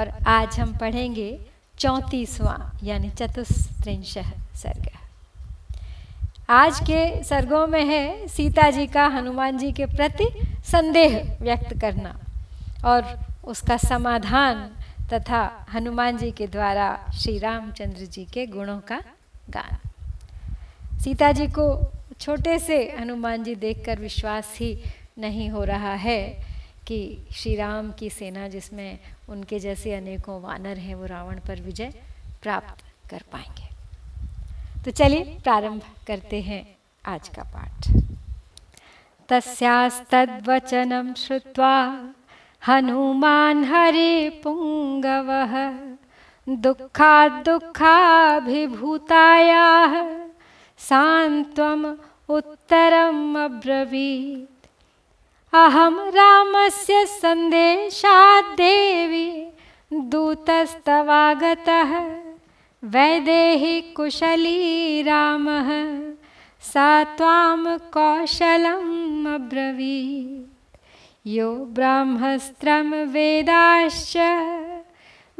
और आज हम पढ़ेंगे चौंतीसवां, यानी चतुस्त्रिंश सर्ग। आज के सर्गों में है सीता जी का, हनुमान जी के प्रति संदेह व्यक्त करना और उसका समाधान तथा हनुमान जी के द्वारा श्री रामचंद्र जी के गुणों का गान। सीता जी को छोटे से हनुमान जी देखकर विश्वास ही नहीं हो रहा है। कि श्री राम की सेना जिसमें उनके जैसे अनेकों वानर हैं, वो रावण पर विजय प्राप्त कर पाएँगे। तो चलिए प्रारंभ करते हैं आज का पाठ। तस्यास्तद्वचनं श्रुत्वा, हनुमान् हरे पुङ्गवः दुःखात् दुःखाभिभूतायाः सान्त्वम् उत्तरम् अब्रवीत्। अहम रामस्य सन्देशात् देवी दूतस्तवागतः, वैदेहि कुशली रामः, सा त्वां कौशलम् अब्रवीत्। यो ब्राह्मस्त्रं वेदाश्च,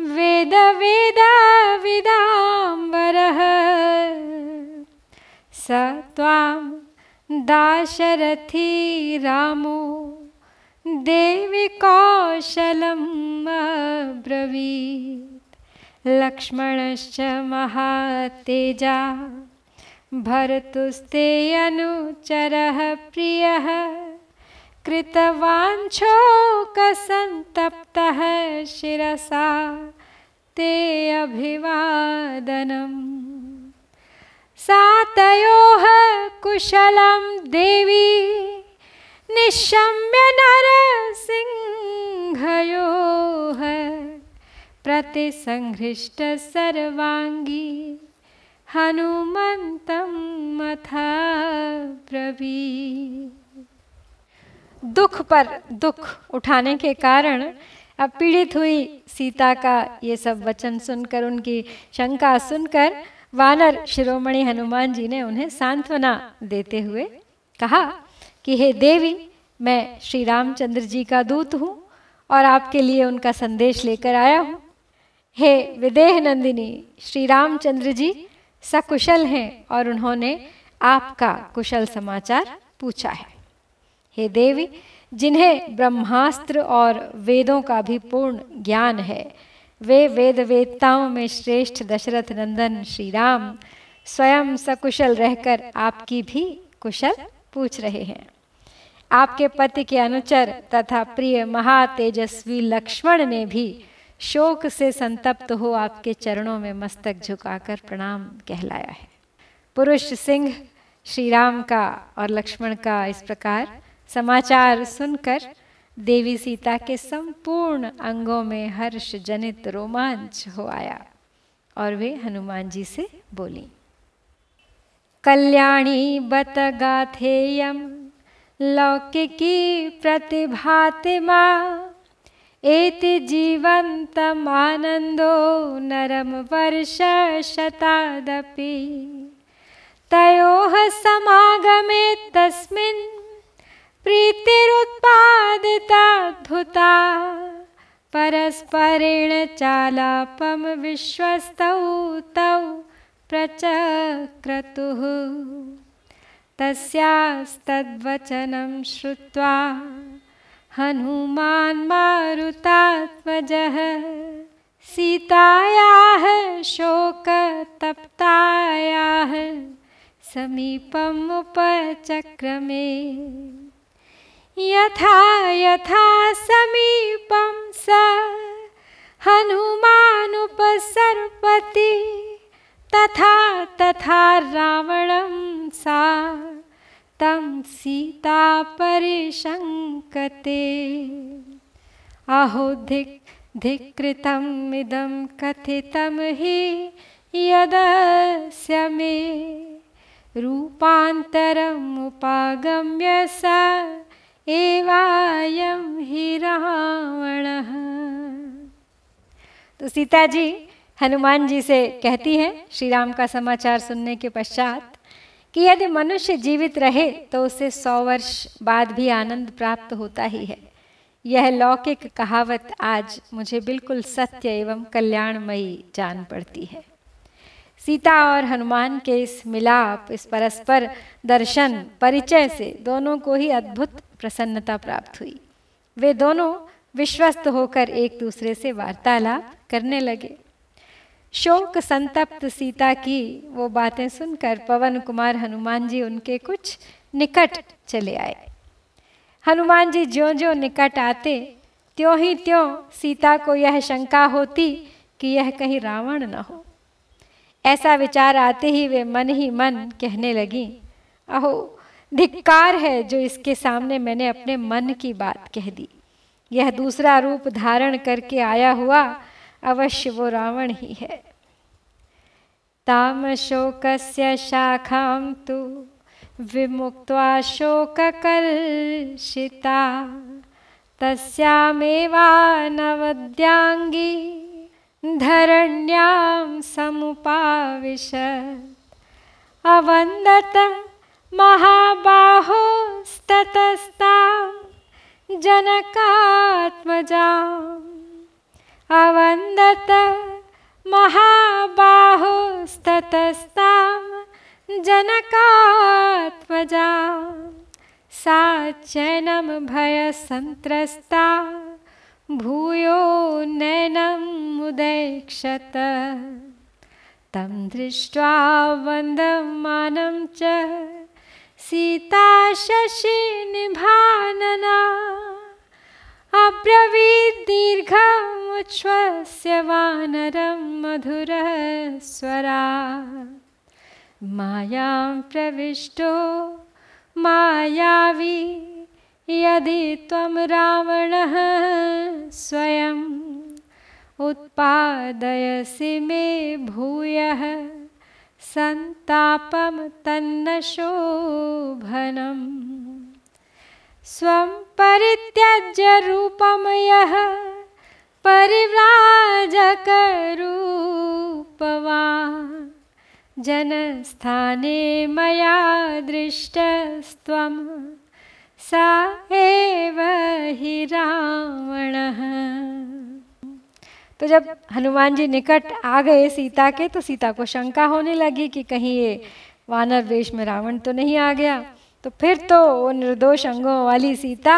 वेद वेदविदाम्बरः। स त्वां दाशरथी रामो देवि कौशलम् अब्रवीत्। लक्ष्मणश्च महातेजा भरतुस्ते अनुचरः प्रियः। कृतवाञ्छोकसन्तप्तः शिरसा ते अभिवादनम्। सातयोः कुशलं देवी, निशम्य नरसिंहयोः सर्वांगी हनुमंतम मथा प्रवी दुख पर दुख उठाने के कारण अब पीड़ित हुई सीता का ये सब वचन सुनकर, उनकी शंका सुनकर वानर शिरोमणि हनुमान जी ने उन्हें सांत्वना देते हुए कहा कि, हे देवी, मैं श्री रामचंद्र जी का दूत हूँ और आपके लिए उनका संदेश लेकर आया हूँ। हे विदेह नंदिनी श्री रामचंद्र जी सकुशल हैं और उन्होंने आपका कुशल समाचार पूछा है। हे देवी, जिन्हें ब्रह्मास्त्र और वेदों का भी पूर्ण ज्ञान है वे वेद वेदताओं में श्रेष्ठ दशरथ नंदन श्री राम स्वयं सकुशल रहकर आपकी भी कुशल पूछ रहे हैं। आपके पति के अनुचर तथा प्रिय महातेजस्वी लक्ष्मण ने भी शोक से संतप्त हो आपके चरणों में मस्तक झुकाकर प्रणाम कहलाया है। पुरुष सिंह श्री राम का और लक्ष्मण का इस प्रकार समाचार सुनकर देवी सीता के संपूर्ण अंगों में हर्ष जनित रोमांच हो आया और वे हनुमान जी से बोली, कल्याणी बत गाथेयम लौकिकी प्रतिभाति माँ, एति आनंदो नरम वर्ष शतादपि। तयोः समागमे तस्मिन् प्रीतिरुत्पादिताद्भुता परस्परेण चालापं विश्वस्तौ तौ प्रचक्रतुः। तस्यास्तद्वचनं श्रुत्वा हनुमान् मारुतात्मजः सीतायाः शोकतप्ताया समीपमुपचक्रमे यथा यथा समीपं स हनुमानुपसर्पति। तथा तथा रावणं सा तं सीता परिशङ्कते। अहो धिक् धिक्कृतम् इदं कथितं हि यदस्य मे। रूपान्तरम् उपागम्य स एवायम ही रावण। तो सीता जी हनुमान जी से कहती हैं श्री राम का समाचार सुनने के पश्चात, कि यदि मनुष्य जीवित रहे तो उसे सौ वर्ष बाद भी आनंद प्राप्त होता ही है। यह लौकिक कहावत आज मुझे बिल्कुल सत्य एवं कल्याणमयी जान पड़ती है। सीता और हनुमान के इस मिलाप, इस परस्पर दर्शन, परिचय से दोनों को ही अद्भुत प्रसन्नता प्राप्त हुई। वे दोनों विश्वस्त होकर एक दूसरे से वार्तालाप करने लगे। शोक संतप्त सीता की वो बातें सुनकर पवन कुमार हनुमान जी उनके कुछ निकट चले आए। हनुमान जी ज्यो ज्यो निकट आते, त्यों ही त्यों सीता को यह शंका होती कि यह कहीं रावण न हो। ऐसा विचार आते ही वे मन ही मन कहने लगी, अहो, धिक्कार है जो इसके सामने मैंने अपने मन की बात कह दी। यह दूसरा रूप धारण करके आया हुआ अवश्य वो रावण ही है। ताम शोकस्य शाखां तु विमुक्त्वा शोककर्षिता। तस्यामेवा नवद्यांगी धरण्यां समुपाविश। अवन्दत महाबाहोस्ततस्तां जनकात्मजाम्। अवन्दत महाबाहोस्ततस्तां जनकात्मजा सा चैनं भयसन्त्रस्ता नैनमुदैक्षत तं दृष्ट्वा वन्दमानं च सीता शशिनिभानना अब्रवीद्दीर्घमुच्छ्वस्य वानरं मधुरस्वरा। मायां प्रविष्टो मायावी, यदि त्वं रावणः स्वयम्। उत्पादयसि मे भूयः सन्तापं तन्न शोभनम् स्वं परित्यज्य रूपं यः परिव्राजकरूपवान्। जनस्थाने मया दृष्टस्त्वं सा एव ही रावण। तो जब हनुमान जी निकट आ गए सीता के तो सीता को शंका होने लगी कि कहीं ये वानर वेश में रावण तो नहीं आ गया। तो फिर तो वो निर्दोष अंगों वाली सीता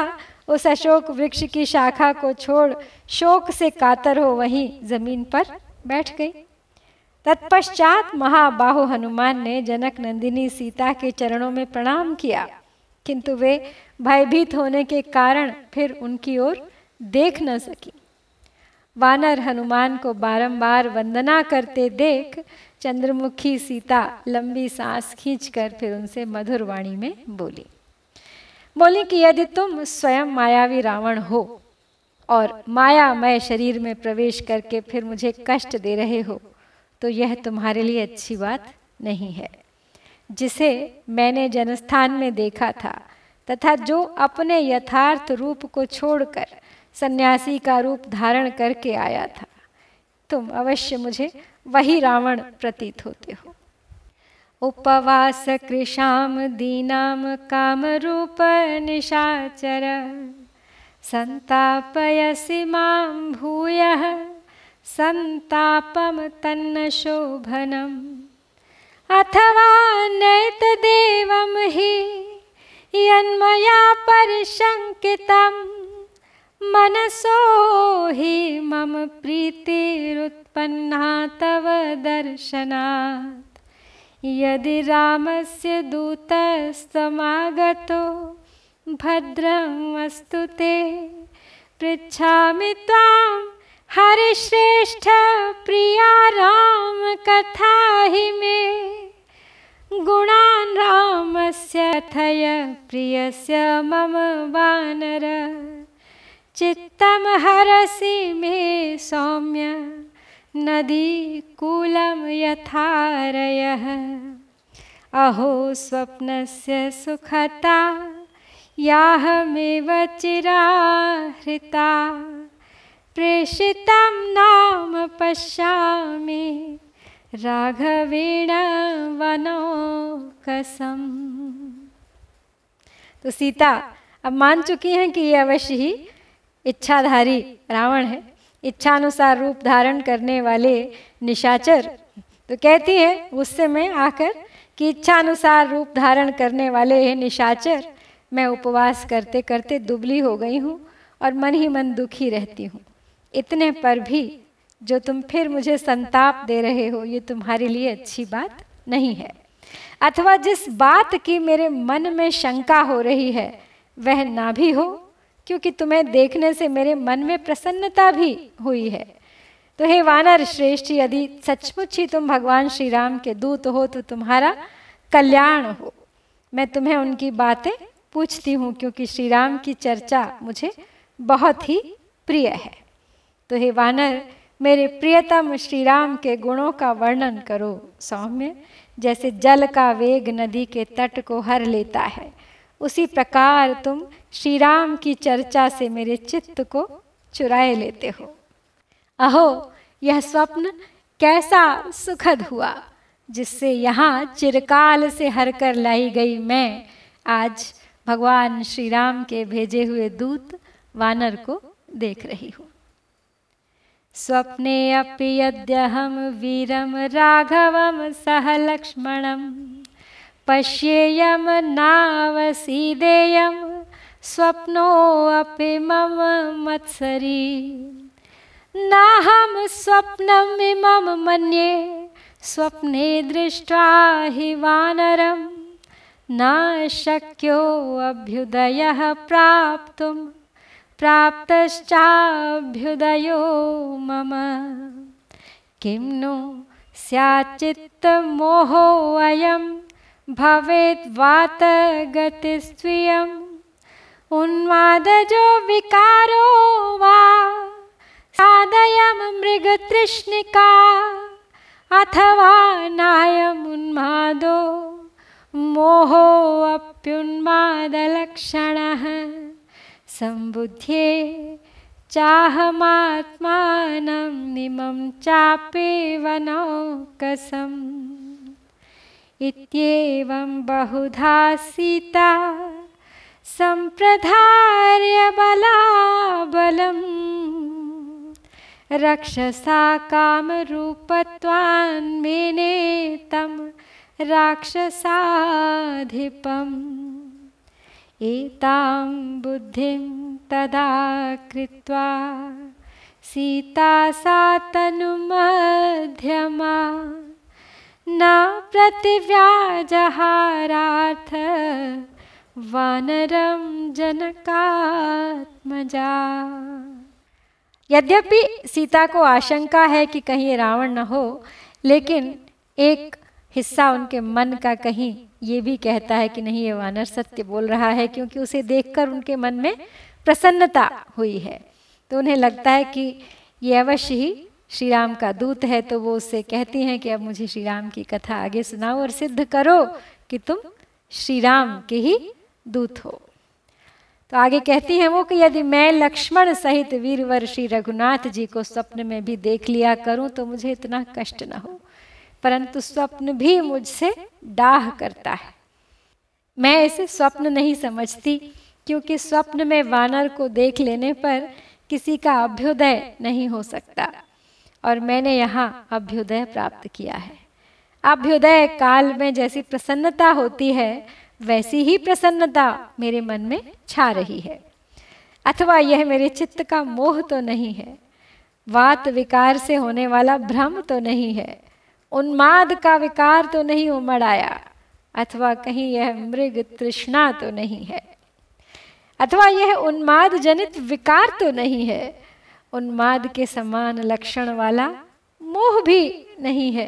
उस अशोक वृक्ष की शाखा को छोड़ शोक से कातर हो वहीं ज़मीन पर बैठ गई। तत्पश्चात महाबाहु हनुमान ने जनक नंदिनी सीता के चरणों में प्रणाम किया। किंतु वे भयभीत होने के कारण फिर उनकी ओर देख न सकी। वानर हनुमान को बारंबार वंदना करते देख चंद्रमुखी सीता लंबी सांस खींचकर फिर उनसे मधुर वाणी में बोली बोली कि यदि तुम स्वयं मायावी रावण हो और मायामय शरीर में प्रवेश करके फिर मुझे कष्ट दे रहे हो तो यह तुम्हारे लिए अच्छी बात नहीं है। जिसे मैंने जनस्थान में देखा था तथा जो अपने यथार्थ रूप को छोड़कर सन्यासी का रूप धारण करके आया था। तुम अवश्य मुझे वही रावण प्रतीत होते हो। उपवास कृशाम दीनाम काम रूप निशाचर। संतापयसि माँ भूयः। संतापम तन्न शोभनम्। अथवा नैतदेवं हि यन्मया परिशङ्कितं मनसो हि मम प्रीतिरुत्पन्ना तव दर्शनात्। यदि रामस्य दूतस्तमागतो भद्रमस्तु ते, पृच्छामि त्वां हरिश्रेष्ठ प्रिया राम कथा हि मे। गुणान् रामस्य थय प्रियस्य मम वानर। चित्तं हरसि मे सौम्य नदी नदीकूलं यथारयः। अहो स्वप्नस्य सुखता, याहमेव चिराहृता। प्रेषितं नाम पश्यामि, राघवेण वनो कसम तो सीता, अब मान चुकी हैं कि ये अवश्य ही इच्छाधारी रावण है। इच्छानुसार रूप धारण करने वाले निशाचर तो कहती है उससे में आकर कि इच्छानुसार रूप धारण करने वाले ये निशाचर, मैं उपवास करते करते दुबली हो गई हूँ और मन ही मन दुखी रहती हूँ। इतने पर भी जो तुम फिर मुझे संताप दे रहे हो, ये तुम्हारे लिए अच्छी बात नहीं है। अथवा जिस बात की मेरे मन में शंका हो रही है, वह ना भी हो क्योंकि तुम्हें देखने से मेरे मन में प्रसन्नता भी हुई है। तो हे वानर श्रेष्ठ, यदि सचमुच ही तुम भगवान श्री राम के दूत हो तो तुम्हारा कल्याण हो। मैं तुम्हें उनकी बातें पूछती हूँ, क्योंकि श्री राम की चर्चा मुझे बहुत ही प्रिय है। तो हे वानर, मेरे प्रियतम श्री राम के गुणों का वर्णन करो। सौम्य, जैसे जल का वेग नदी के तट को हर लेता है। उसी प्रकार तुम श्री राम की चर्चा से मेरे चित्त को चुराए लेते हो। अहो, यह स्वप्न कैसा सुखद हुआ, जिससे यहाँ चिरकाल से हर कर लाई गई मैं आज भगवान श्री राम के भेजे हुए दूत वानर को देख रही हूँ। स्वप्ने अपि यद्यहं वीरं राघवं सह लक्ष्मणं पश्येयं नावसीदेयं स्वप्नोऽपि मम मत्सरी। नाहं स्वप्नमिमं मन्ये, स्वप्ने दृष्ट्वा हि वानरं न शक्योऽभ्युदयः प्राप्तुम्, प्राप्तश्चाभ्युदयो मम। किं नु स्याच्चित्तमोहोऽयं भवेत् वातगतिस्त्वियम् उन्मादजो विकारो वा सादयं मृगतृष्णिका अथवा नायमुन्मादो मोहोऽप्युन्मादलक्षणः सम्बुध्ये चाहमात्मानं निमं चापेवनौकसम् इत्येवं बहुधा सीता सम्प्रधार्य बलाबलम्। रक्षसा कामरूपत्वान्मेने तं राक्षसाधिपम्। एतां बुद्धिं तदा कृत्वा सीता सा तनुमध्यमा। न प्रतिव्याजहारार्थ वानरं जनकात्मजा। यद्यपि सीता को आशंका है कि कहीं रावण न हो, लेकिन एक हिस्सा उनके मन का कहीं ये भी कहता है कि नहीं, ये वानर सत्य बोल रहा है, क्योंकि उसे देखकर उनके मन में प्रसन्नता हुई है। तो उन्हें लगता है कि ये अवश्य ही श्री राम का दूत है तो वो उससे कहती हैं कि अब मुझे श्री राम की कथा आगे सुनाओ और सिद्ध करो कि तुम श्री राम के ही दूत हो। तो आगे कहती हैं वो कि यदि मैं लक्ष्मण सहित वीरवर श्री रघुनाथ जी को स्वप्न में भी देख लिया करूँ तो मुझे इतना कष्ट न हो, परंतु स्वप्न भी मुझसे डाह करता है। मैं इसे स्वप्न नहीं समझती, क्योंकि स्वप्न में वानर को देख लेने पर किसी का अभ्युदय नहीं हो सकता। और मैंने यहाँ अभ्युदय प्राप्त किया है। अभ्युदय काल में जैसी प्रसन्नता होती है, वैसी ही प्रसन्नता मेरे मन में छा रही है। अथवा यह मेरे चित्त का मोह तो नहीं है, वात विकार से होने वाला भ्रम तो नहीं है, उन्माद का विकार तो नहीं उमड़ आया, अथवा कहीं यह मृग तृष्णा तो नहीं है। अथवा यह उन्माद जनित विकार तो नहीं है उन्माद के समान लक्षण वाला मोह भी नहीं है,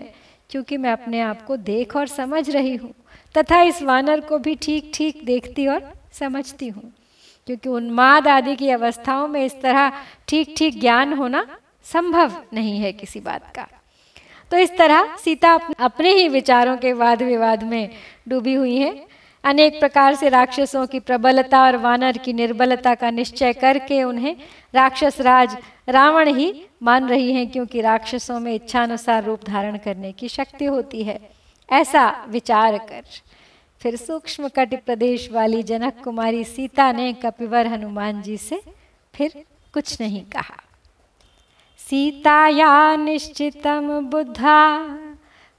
क्योंकि मैं अपने आप को देख और समझ रही हूँ, तथा इस वानर को भी ठीक ठीक देखती और समझती हूँ, क्योंकि उन्माद आदि की अवस्थाओं में इस तरह ठीक ठीक ज्ञान होना संभव नहीं है किसी बात का। तो इस तरह सीता अपने ही विचारों के वाद विवाद में डूबी हुई है अनेक प्रकार से राक्षसों की प्रबलता और वानर की निर्बलता का निश्चय करके उन्हें राक्षस राज रावण ही मान रही हैं, क्योंकि राक्षसों में इच्छानुसार रूप धारण करने की शक्ति होती है। ऐसा विचार कर। फिर सूक्ष्म कटि प्रदेश वाली जनक कुमारी सीता ने कपिवर हनुमान जी से फिर कुछ नहीं कहा। सीताया निश्चितम बुद्धा,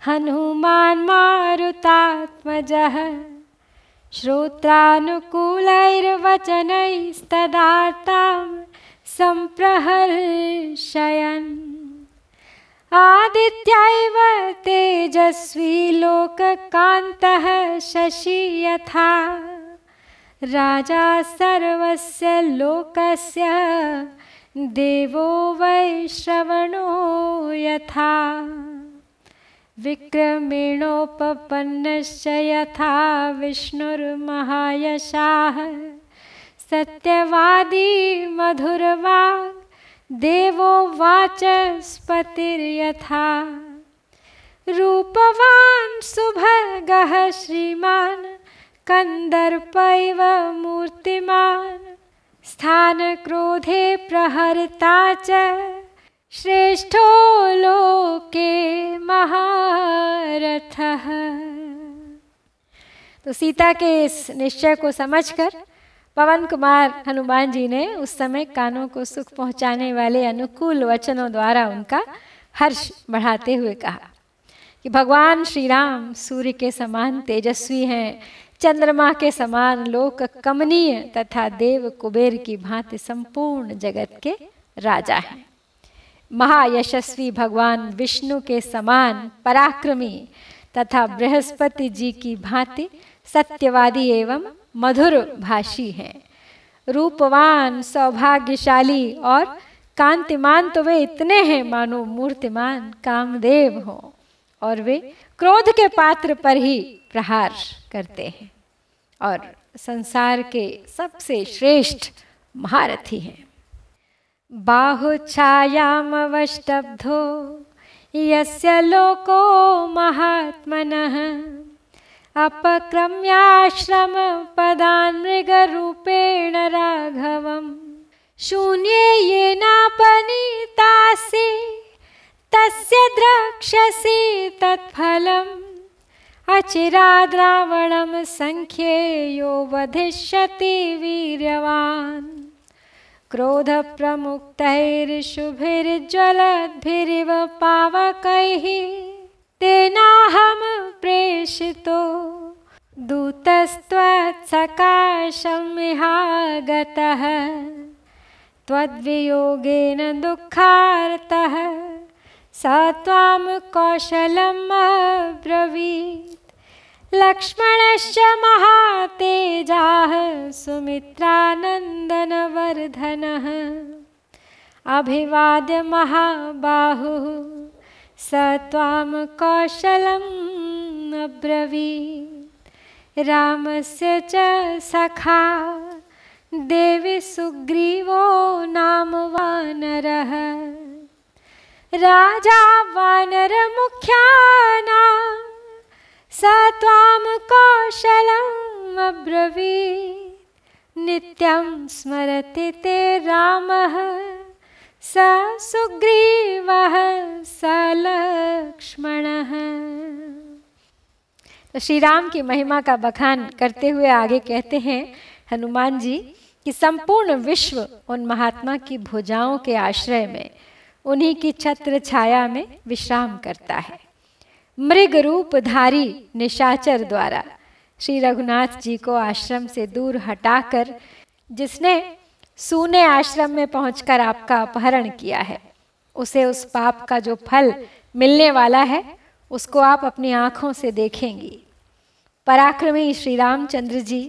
हनुमान मारुतात्मज श्रोत्रानुकूलैर्वचनैस्तदातां सम्प्रहर्षयन्। आदित्यैव तेजस्वी लोककान्तः शशि यथा। राजा सर्वस्य लोकस्य देवो वै श्रवणो यथा। विक्रमेणोपपन्नश्च यथा विष्णुर्महायशाः। सत्यवादी मधुरवाक् देवो वाचस्पतिर्यथा। रूपवान् सुभगः श्रीमान्, कन्दर्पैव मूर्तिमान्। स्थानक्रोधे प्रहर्ता च श्रेष्ठो लोके महारथ। तो सीता के इस निश्चय को समझकर पवन कुमार हनुमान जी ने उस समय कानों को सुख पहुँचाने वाले अनुकूल वचनों द्वारा उनका हर्ष बढ़ाते हुए कहा कि भगवान श्री राम सूर्य के समान तेजस्वी हैं, चंद्रमा के समान लोक कमनीय तथा देव कुबेर की भांति संपूर्ण जगत के राजा हैं। महायशस्वी भगवान विष्णु के समान पराक्रमी तथा बृहस्पति जी की भांति सत्यवादी एवं मधुर भाषी हैं। रूपवान, सौभाग्यशाली और कांतिमान तो वे इतने हैं मानो मूर्तिमान कामदेव हो और वे क्रोध के पात्र पर ही प्रहार करते हैं और संसार के सबसे श्रेष्ठ महारथी हैं। बाहुछायामवष्टब्धो यस्य लोको महात्मनः अपक्रम्याश्रमपदान् मृगरूपेण राघवम्। शून्ये येनापनीतासि तस्य द्रक्ष्यसि तत्फलम्। अचिराद्रावणं सङ्ख्येयो वधिष्यति वीर्यवान्। क्रोधप्रमुक्तैर्शुभिर्ज्वलद्भिरिव पावकैः तेनाहं प्रेषितो। दूतस्त्वत्सकाशमिहागतः त्वद्वियोगेन दुःखार्तः। स त्वां कौशलम् अब्रवीत्। लक्ष्मणश्च महातेजाः सुमित्रानन्दनवर्धनः। अभिवाद्य महाबाहुः, स त्वां कौशलम् अब्रवीत्। रामस्य च सखा, देवी सुग्रीवो नाम वानरः। राजा वानरमुख्यानां अब्रवीत् नित्यं स्मरति ते रामः। स सुग्रीवः, स लक्ष्मणः। तो श्री राम की महिमा का बखान करते हुए आगे कहते हैं, हनुमान जी, कि संपूर्ण विश्व उन महात्मा की भुजाओं के आश्रय में, उन्हीं की छत्र छाया में विश्राम करता है। मृग रूपधारी निशाचर द्वारा श्री रघुनाथ जी को आश्रम से दूर हटाकर, जिसने सूने आश्रम में पहुंचकर आपका अपहरण किया है, उसे उस पाप का जो फल मिलने वाला है, उसको आप अपनी आँखों से देखेंगी। पराक्रमी श्री रामचंद्र जी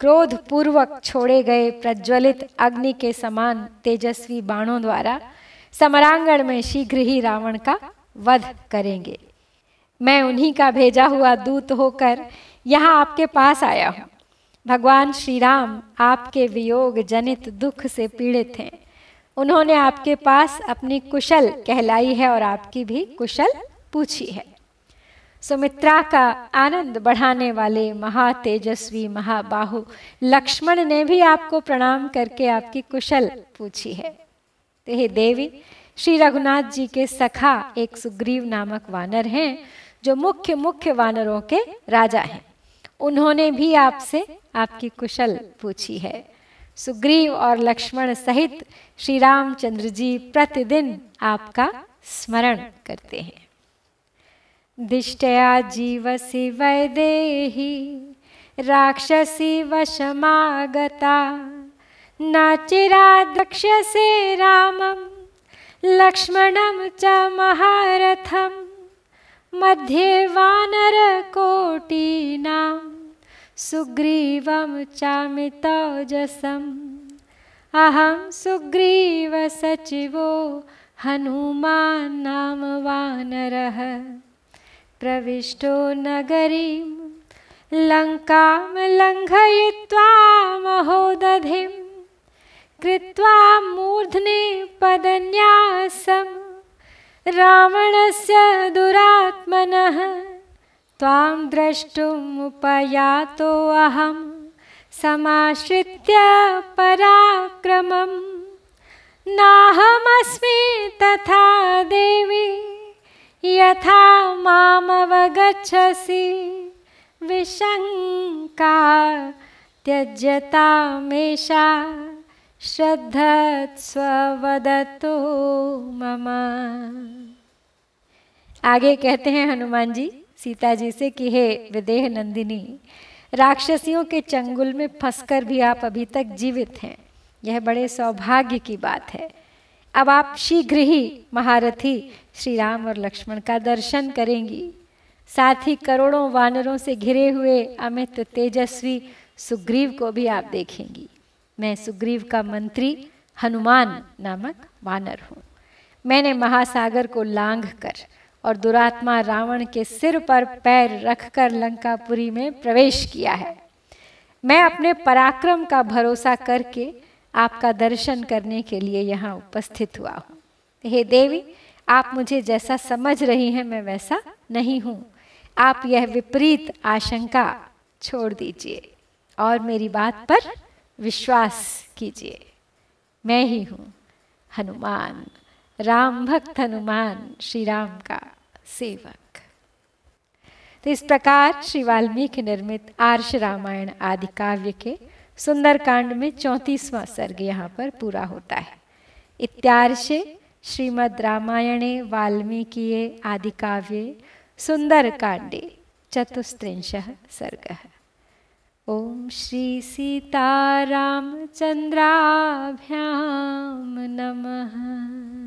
क्रोध पूर्वक छोड़े गए प्रज्वलित अग्नि के समान तेजस्वी बाणों द्वारा समरांगण में शीघ्र ही रावण का वध करेंगे। मैं उन्हीं का भेजा हुआ दूत होकर यहाँ आपके पास आया हूँ। भगवान श्री राम आपके वियोग जनित दुख से पीड़ित हैं। उन्होंने आपके पास अपनी कुशल कहलाई है और आपकी भी कुशल पूछी है। सुमित्रा का आनंद बढ़ाने वाले महातेजस्वी महाबाहु लक्ष्मण ने भी आपको प्रणाम करके आपकी कुशल पूछी है। तो हे देवी, श्री रघुनाथ जी के सखा एक सुग्रीव नामक वानर हैं, जो मुख्य मुख्य वानरों के राजा हैं। उन्होंने भी आपसे आपकी कुशल पूछी है। सुग्रीव और लक्ष्मण सहित श्री रामचंद्र जी प्रतिदिन आपका स्मरण करते हैं। दिष्टया जीवसी वैदेही राक्षसी वशमागता नाचिरा दक्ष्यसे रामं लक्ष्मणं च महारथं मध्ये वानरकोटीनाम्। सुग्रीवं चामितौजसम् अहं सुग्रीवसचिवो हनुमान् नाम वानरः। प्रविष्टो नगरीं, लङ्कां लङ्घयित्वा महोदधिं। कृत्वा मूर्ध्नि पदन्यासं। रावणस्य दुरात्मनः त्वां द्रष्टुमुपयातोऽहं समाश्रित्य पराक्रमं। नाहमस्मि तथा देवी, यथा मामवगच्छसि। विशङ्का त्यज्यतामेषा, श्रद्धत्स्ववदतो मम। आगे कहते हैं हनुमान जी सीता जी से कि, हे विदेह नंदिनी, राक्षसियों के चंगुल में फंसकर भी आप अभी तक जीवित हैं। यह बड़े सौभाग्य की बात है। अब आप शीघ्र ही महारथी श्री राम और लक्ष्मण का दर्शन करेंगी। साथ ही करोड़ों वानरों से घिरे हुए अमित तेजस्वी सुग्रीव को भी आप देखेंगी। मैं सुग्रीव का मंत्री हनुमान नामक वानर हूँ। मैंने महासागर को लांघ कर और दुरात्मा रावण के सिर पर पैर रखकर लंकापुरी में प्रवेश किया है। मैं अपने पराक्रम का भरोसा करके आपका दर्शन करने के लिए यहाँ उपस्थित हुआ हूँ। हे देवी, आप मुझे जैसा समझ रही हैं, मैं वैसा नहीं हूँ। आप यह विपरीत आशंका छोड़ दीजिए और मेरी बात पर विश्वास कीजिए। मैं ही हूँ हनुमान। राम भक्त हनुमान, श्री राम का सेवक। तो इस प्रकार श्री वाल्मीकि निर्मित आर्ष रामायण आदि काव्य के सुंदरकांड में चौंतीसवां सर्ग यहाँ पर पूरा होता है। इत्यार्षे श्रीमद् रामायणे वाल्मीकि आदि काव्ये सुंदरकांडे चतुस्त्रिंश सर्ग। ओम श्री सीता सीतारामचंद्राभ्याम नमः।